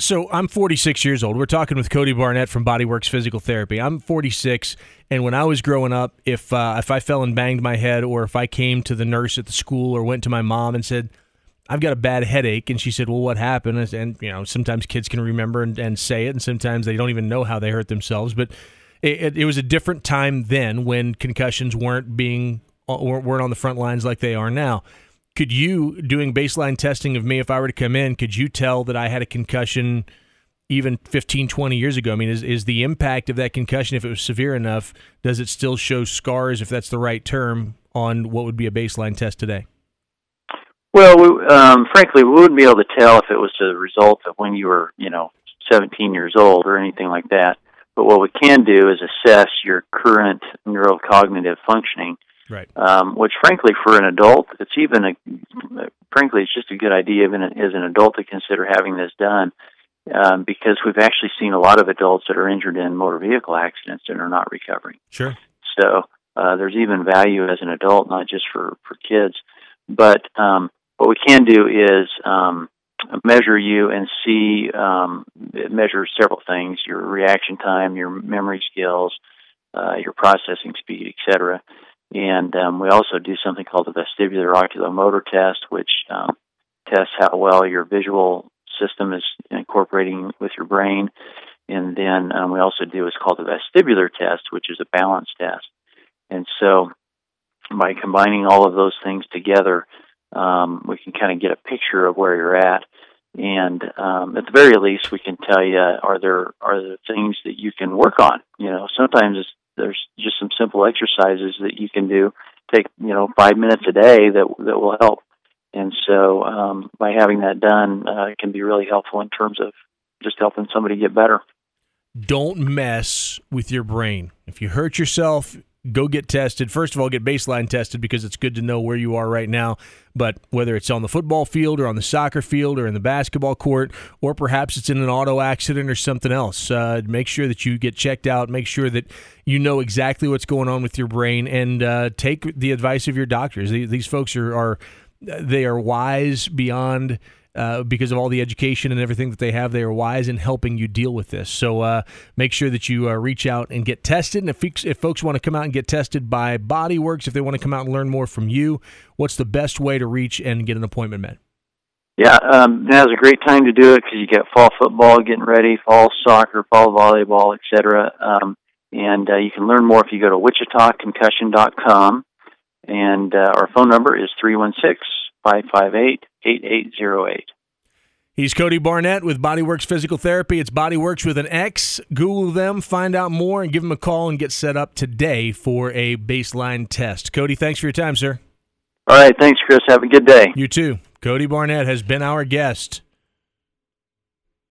So I'm 46 years old. We're talking with Cody Barnett from Bodyworx Physical Therapy. I'm 46, and when I was growing up, if uh, if I fell and banged my head, or if I came to the nurse at the school, or went to my mom and said, "I've got a bad headache," and she said, "Well, what happened?" And, and you know, sometimes kids can remember and, and, say it, and sometimes they don't even know how they hurt themselves. But it, it, it was a different time then when concussions weren't being uh, weren't on the front lines like they are now could you doing baseline testing of me if i were to come in could you tell that i had a concussion even 15 20 years ago? I mean is, is the impact of that concussion if it was severe enough does it still show scars if that's the right term on what would be a baseline test today? Well we, um, frankly we wouldn't be able to tell if it was the result of when you were you know 17 years old or anything like that. But what we can do is assess your current neurocognitive functioning Right. Um, which, frankly, for an adult, it's even a, frankly, it's just a good idea, even as an adult, to consider having this done, um, because we've actually seen a lot of adults that are injured in motor vehicle accidents and are not recovering. Sure. So uh, there's even value as an adult, not just for for kids. But um, what we can do is um, measure you and see um, measure several things: your reaction time, your memory skills, uh, your processing speed, etc. And um, we also do something called the vestibular oculomotor test, which um, tests how well your visual system is incorporating with your brain. And then um, we also do what's called the vestibular test, which is a balance test. And so by combining all of those things together, um, we can kind of get a picture of where you're at. And um, at the very least, we can tell you are there are there things that you can work on. You know, sometimes it's there's just some simple exercises that you can do. Take you know five minutes a day that that will help. And so um, by having that done, uh, it can be really helpful in terms of just helping somebody get better. Don't mess with your brain. If you hurt yourself, go get tested. First of all, get baseline tested because it's good to know where you are right now. But whether it's on the football field or on the soccer field or in the basketball court, or perhaps it's in an auto accident or something else, uh, make sure that you get checked out. Make sure that you know exactly what's going on with your brain and uh, take the advice of your doctors. These folks are, are they are wise beyond uh, because of all the education and everything that they have. They are wise in helping you deal with this. So uh, make sure that you uh, reach out and get tested. And if, if folks want to come out and get tested by Bodyworx, if they want to come out and learn more from you, what's the best way to reach and get an appointment met? Yeah, um, now's a great time to do it because you got fall football getting ready, fall soccer, fall volleyball, etc. Um, and uh, you can learn more if you go to wichitaconcussion.com. And uh, our phone number is 316 558 8808. He's Cody Barnett with Bodyworx Physical Therapy. It's Bodyworx with an X. Google them, find out more, and give them a call and get set up today for a baseline test. Cody, thanks for your time, sir. All right. Thanks, Chris. Have a good day. You too. Cody Barnett has been our guest.